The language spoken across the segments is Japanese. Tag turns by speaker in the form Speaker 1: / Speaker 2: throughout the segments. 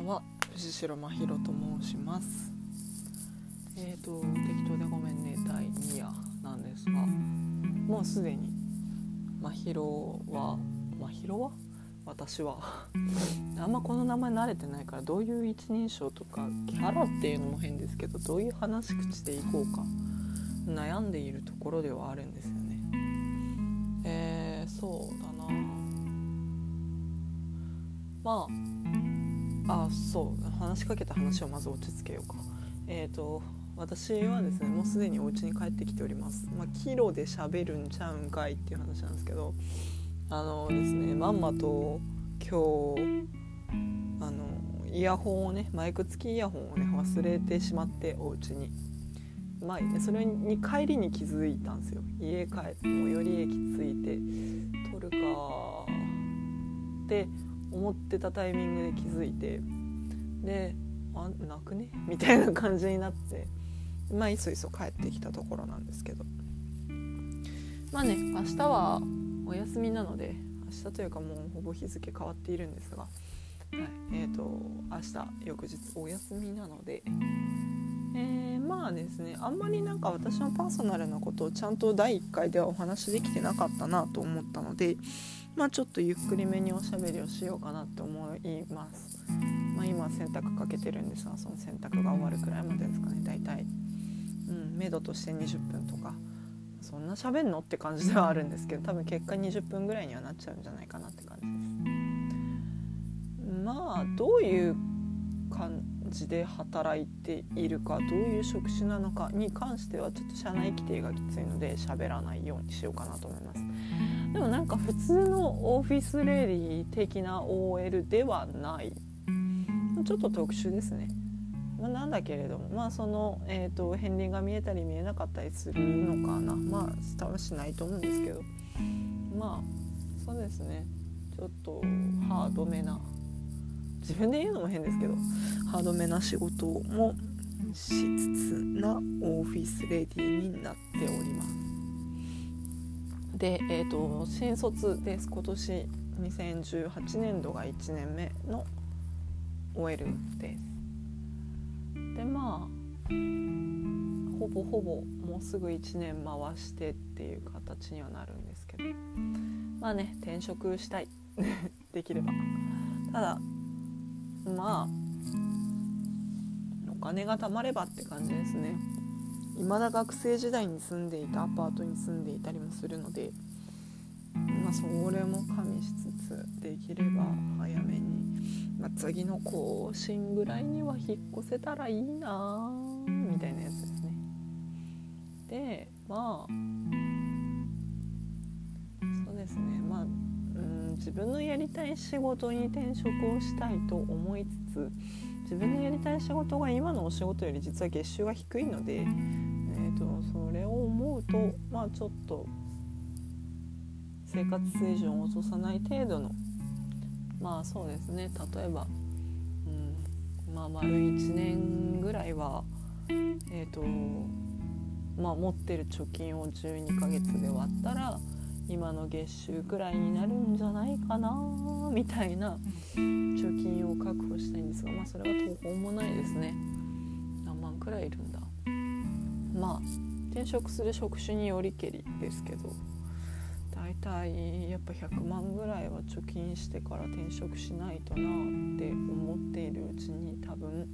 Speaker 1: んは藤代真宙と申します。えっ、ー、と適当でごめんね第2夜なんですがもうすでに真宙は真宙は？私は。あんまこの名前慣れてないからどういう一人称とかキャラっていうのも変ですけどどういう話し口でいこうか悩んでいるところではあるんですよね。えー、そうだな。まああそう話しかけた話をまず落ち着けようか。えっ、ー、と私はですねもうすでにお家に帰ってきております。まあキロで喋るんちゃうんかいっていう話なんですけどあのですねまんまと今日あのイヤホンをねマイク付きイヤホンをね忘れてしまってお家に。まあそれに帰りに気づいたんですよ。家帰って最寄り駅着いて撮るかって思ってたタイミングで気づいてであ泣くね？みたいな感じになってまあいそいそ帰ってきたところなんですけど。まあね明日はお休みなので明日というかもうほぼ日付変わっているんですが、はい、えーと、明日翌日お休みなので、えー、まあですねあんまりなんか私のパーソナルなことをちゃんと第1回ではお話できてなかったなと思ったのでまあちょっとゆっくりめにおしゃべりをしようかなって思います。まあ、今洗濯かけてるんですがその洗濯が終わるくらいまでですかね大体。うん、目処として20分とかそんな喋んのって感じではあるんですけど多分結果20分ぐらいにはなっちゃうんじゃないかなって感じですまあどういう感じで働いているかどういう職種なのかに関してはちょっと社内規定がきついので喋らないようにしようかなと思います。でもなんか普通のオフィスレディ的な OL ではない。ちょっと特殊ですね。まあ、なんだけれどもまあその、えーと、片鱗が見えたり見えなかったりするのかな。まあ伝わしないと思うんですけど。まあそうですね。ちょっとハードめな自分で言うのも変ですけどハードめな仕事もしつつなオフィスレディになっております。で、えーと新卒です今年2018年度が1年目の OL です。でまあほぼほぼもうすぐ1年回してっていう形にはなるんですけどまあね転職したい できればただまあお金が貯まればって感じですね未だ学生時代に住んでいたアパートに住んでいたりもするのでまあそれも加味しつつできれば早めにまあ、次の更新ぐらいには引っ越せたらいいなみたいなやつですね。でまあそうですねまあ自分のやりたい仕事に転職をしたいと思いつつ自分のやりたい仕事が今のお仕事より実は月収が低いので、えーと、それを思うとまあちょっと生活水準を落とさない程度のまあそうですね。例えば、うん、まあ丸1年ぐらいはえっ、ー、とまあ持ってる貯金を12ヶ月で割ったら今の月収くらいになるんじゃないかなみたいな貯金を確保したいんですがまあそれは途方もないですね。何万くらいいるんだ？まあ転職する職種によりけりですけど大体やっぱ100万ぐらいは貯金してから転職しないとなって思っているうちに多分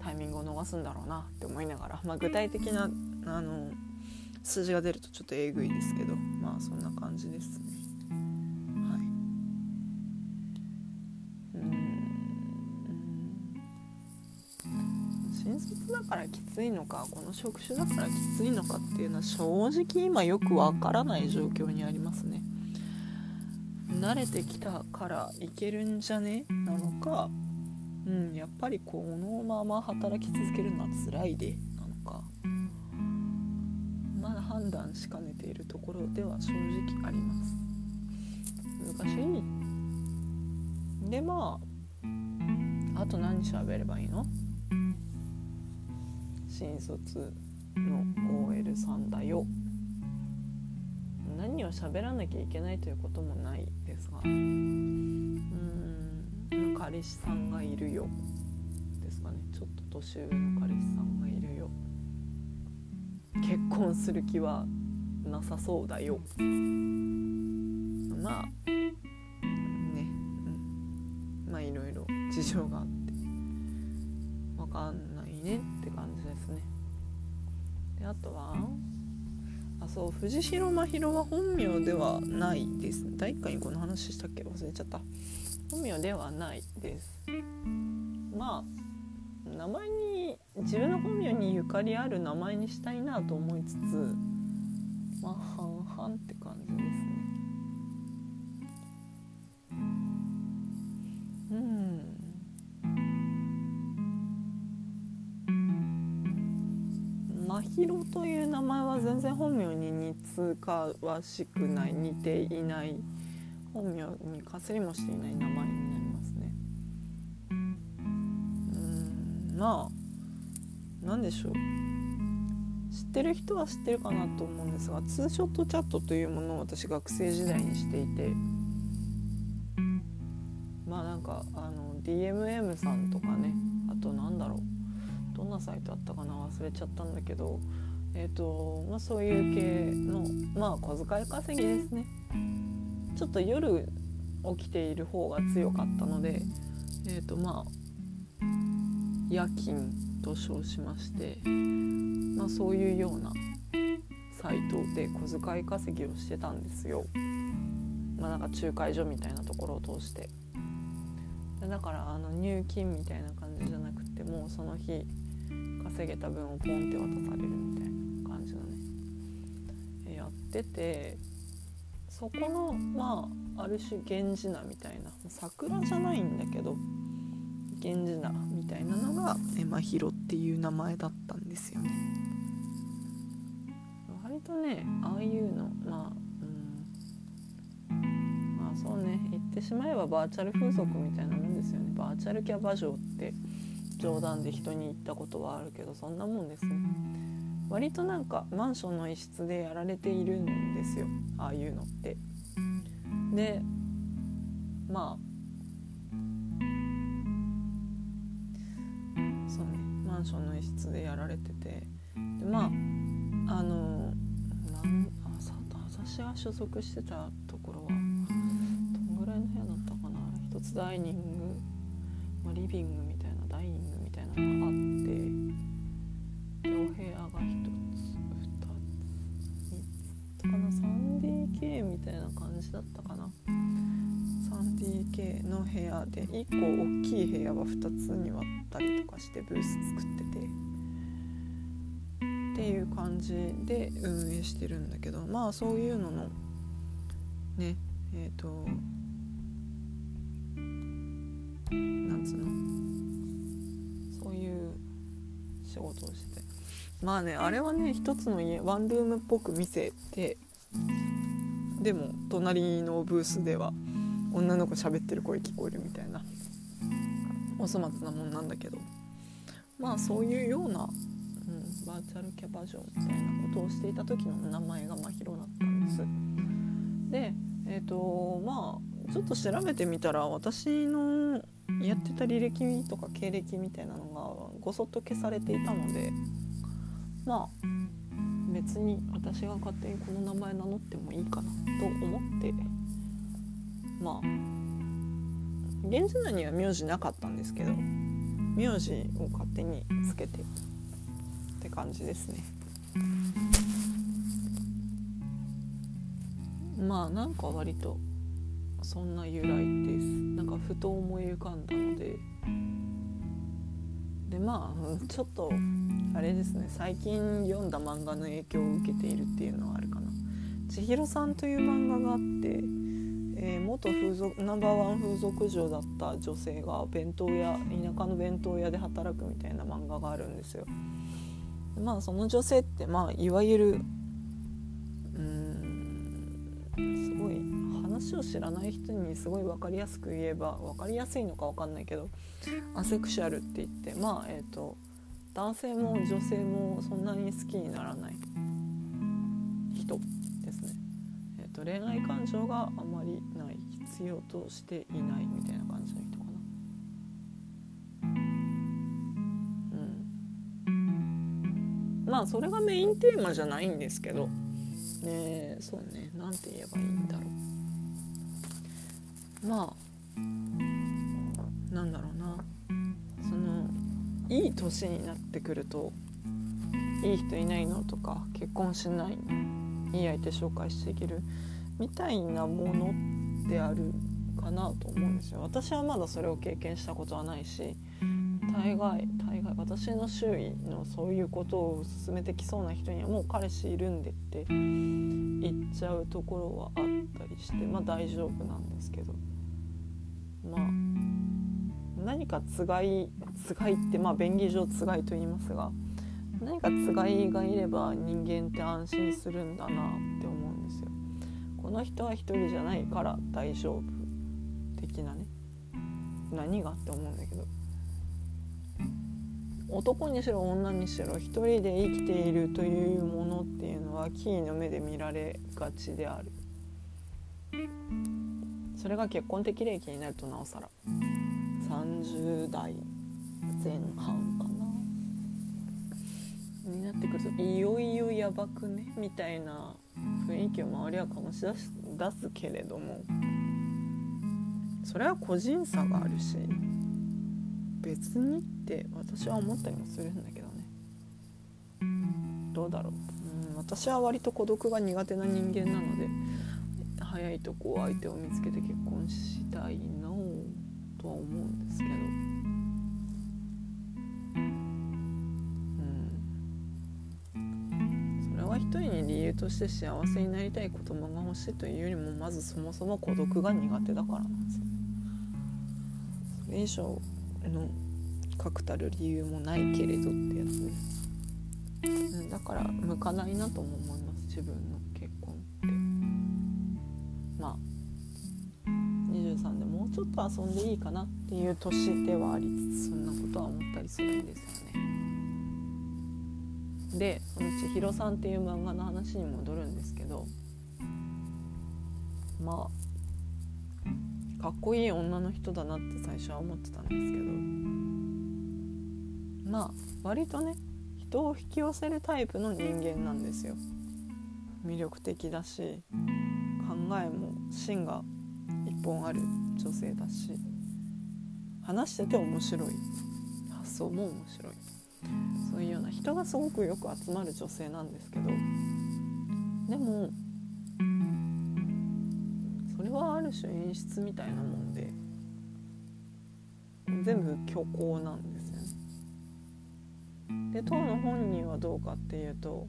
Speaker 1: タイミングを逃すんだろうなって思いながら、まあ、具体的なあの数字が出るとちょっとえぐいですけどまあそんな感じですね。はい。うん。新卒。だからきついのかこの職種だからきついのかっていうのは正直今よくわからない状況にありますね。慣れてきたからいけるんじゃね？なのか。うんやっぱりこのまま働き続けるのは辛いで？なのか。まだ判断しかねているところでは正直あります。難しい。でまああと何喋ればいいの？新卒の OL さんだよ。何を喋らなきゃいけないということもないですが。うーん彼氏さんがいるよ。ですかね。ちょっと年上の彼氏さんがいるよ。結婚する気はなさそうだよ。まあね、うん、まあいろいろ事情があって。分かんないねって感じですね。であとはあそう藤代真宙は本名ではないです。第1回にこの話したっけ？忘れちゃった。本名ではないです。まあ名前に自分の本名にゆかりある名前にしたいなと思いつつまあ半々って感じですね。うん。真宙という名前は全然本名に似つかわしくない。似ていない。本名にかすりもしていない名前になりま何でしょう。知ってる人は知ってるかなと思うんですがツーショットチャットというものを私学生時代にしていてまあなんかあの DMM さんとかねあとなんだろうどんなサイトあったかな忘れちゃったんだけどえーとまあ、そういう系のまあ小遣い稼ぎですね。ちょっと夜起きている方が強かったのでえーとまあ夜勤と称しまして、まあ、そういうようなサイトで小遣い稼ぎをしてたんですよ。まあ、なんか仲介所みたいなところを通してでだからあの入金みたいな感じじゃなくてもうその日稼げた分をポンって渡されるみたいな感じのねやっててそこのまあある種源氏名みたいな桜じゃないんだけど源氏名みたいなの真宙っていう名前だったんですよね。割とねああいうのまあうん。まあそうね言ってしまえばバーチャル風俗みたいなもんですよね。バーチャルキャバ嬢って冗談で人に言ったことはあるけどそんなもんですね。割となんかマンションの一室でやられているんですよ。ああいうのって。でまマンションの一室でやられててでまああのなんあさ私が所属してたところはどんぐらいの部屋だったかな一つダイニング、まあ、リビングみたいなダイニングみたいなのがあってでお部屋が1つ2つ3つかな 3DK みたいな感じだったかな。の部屋で1個大きい部屋は2つに割ったりとかしてブース作っててっていう感じで運営してるんだけどまあそういうののねえっ、ー、となんつうの？そういう仕事をして。まあねあれはね一つの家ワンルームっぽく見せてでも隣のブースでは女の子喋ってる声聞こえるみたいなお粗末なもんなんだけどまあそういうような、うん、バーチャルキャバ嬢みたいなことをしていた時の名前が真宙だったんです。でえっ、ー、とまあちょっと調べてみたら私のやってた履歴とか経歴みたいなのがごそっと消されていたのでまあ別に私が勝手にこの名前名乗ってもいいかなと思ってまあ源氏名には名字なかったんですけど名字を勝手につけてって感じですね。まあなんか割とそんな由来です。なんかふと思い浮かんだので。でまあちょっとあれですね。最近読んだ漫画の影響を受けているっていうのはあるかな。千尋さんという漫画があって、えー、元風俗ナンバーワン風俗嬢だった女性が弁当屋田舎の弁当屋で働くみたいな漫画があるんですよまあその女性ってまあいわゆるすごい話を知らない人にすごい分かりやすく言えば分かりやすいのか分かんないけどアセクシュアルって言ってまあえっ、ー、と男性も女性もそんなに好きにならない人。と恋愛感情があまりない必要としていないみたいな感じの人かな。うん、まあそれがメインテーマじゃないんですけど。ねそうね。何て言えばいいんだろう。まあなんだろうな。そのいい年になってくるといい人いないのとか結婚しないの。いい相手紹介していけるみたいなものであるかなと思うんですよ。私はまだそれを経験したことはないし大概大概私の周囲のそういうことを進めてきそうな人にはもう彼氏いるんでって言っちゃうところはあったりしてまあ大丈夫なんですけど。まあ何かつがいつがいってまあ便宜上つがいと言いますが何かつがいがいれば人間って安心するんだなって思うんですよ。この人は一人じゃないから大丈夫的なね。何がって思うんだけど。男にしろ女にしろ一人で生きているというものっていうのはキーの目で見られがちである。それが結婚的齢期になるとなおさら。30代前半かになってくるといよいよやばくね？みたいな雰囲気を周りは醸し出す出すけれどもそれは個人差があるし別にって私は思ったりもするんだけどね。どうだろう、うん、私は割と孤独が苦手な人間なので早いとこ相手を見つけて結婚したいなとは思うんですけど。として幸せになりたい子供が欲しいというよりもまずそもそも孤独が苦手だからなんですよ。それ以上の確たる理由もないけれどってやつです。うん、だから向かないなとも思います自分の結婚ってまあ23でもうちょっと遊んでいいかなっていう年ではありつつそんなことは思ったりするんですよね。でその千尋さんっていう漫画の話に戻るんですけどまあかっこいい女の人だなって最初は思ってたんですけどまあ割とね人を引き寄せるタイプの人間なんですよ。魅力的だし考えも芯が一本ある女性だし話してて面白い発想も面白いそういうような人がすごくよく集まる女性なんですけどでもそれはある種演出みたいなもんで全部虚構なんですね。で当の本人はどうかっていうと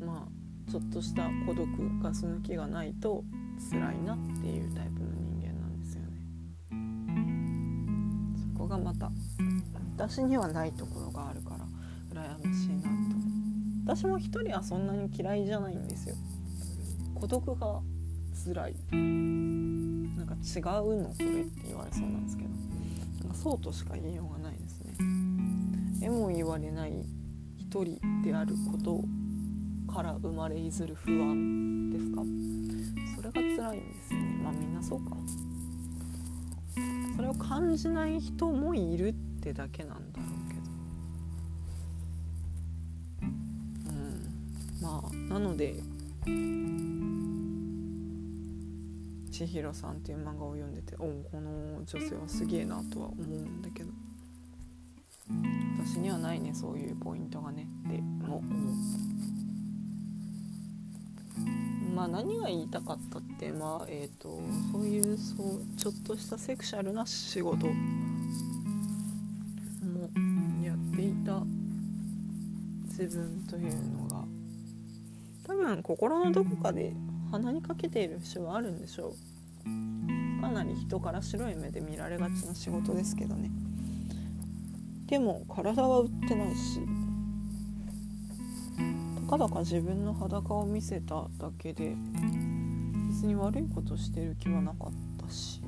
Speaker 1: まあちょっとした孤独ガス抜きがないと辛いなっていうタイプの人こがまた。私にはないところがあるから羨ましいなと。私も一人はそんなに嫌いじゃないんですよ。孤独が辛い。なんか違うのそれって言われそうなんですけど。なんかそうとしか言いようがないですね。えも言われない一人であることから生まれいずる不安ですかそれが辛いんですよね。まあみんなそうか。それを感じない人もいるってだけなんだろうけど。うん。まあなので千尋さんっていう漫画を読んでておこの女性はすげえなとは思うんだけど。私にはないねそういうポイントがねっても思う。まあ何が言いたかったってまあえ、ー、とそういうそうちょっとしたセクシャルな仕事もやっていた自分というのが多分心のどこかで鼻にかけている節はあるんでしょう。かなり人から白い目で見られがちな仕事ですけどね。でも体は売ってないしたかだか自分の裸を見せただけで別に悪いことしてる気はなかったし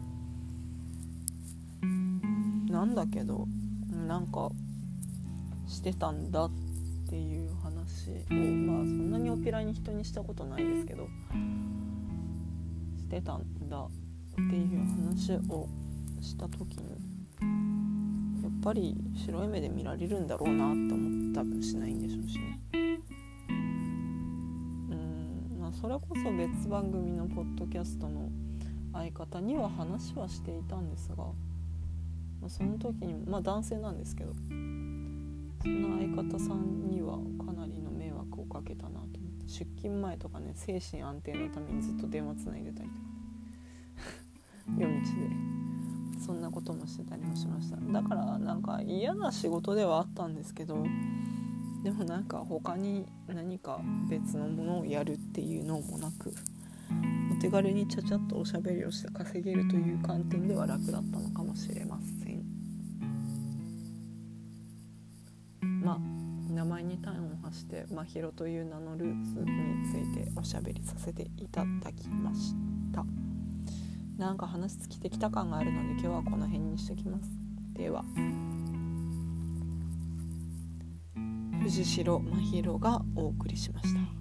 Speaker 1: なんだけどなんかしてたんだっていう話をまあそんなにオペラに人にしたことないですけどしてたんだっていう話をした時にやっぱり白い目で見られるんだろうなって思ったりしないんでしょうしね。それこそ別番組のポッドキャストの相方には話はしていたんですが、まあ、その時にまあ男性なんですけどそんな相方さんにはかなりの迷惑をかけたなと思って出勤前とかね精神安定のためにずっと電話つないでたりとか 夜道でそんなこともしてたりもしました。だからなんか嫌な仕事ではあったんですけどでもなんか他に何か別のものをやるっていうのもなくお手軽にちゃちゃっとおしゃべりをして稼げるという観点では楽だったのかもしれません。まあ名前に端を発して真宙という名のルーツについておしゃべりさせていただきました。なんか話尽きてきた感があるので今日はこの辺にしておきます。では。藤代真宙がお送りしました。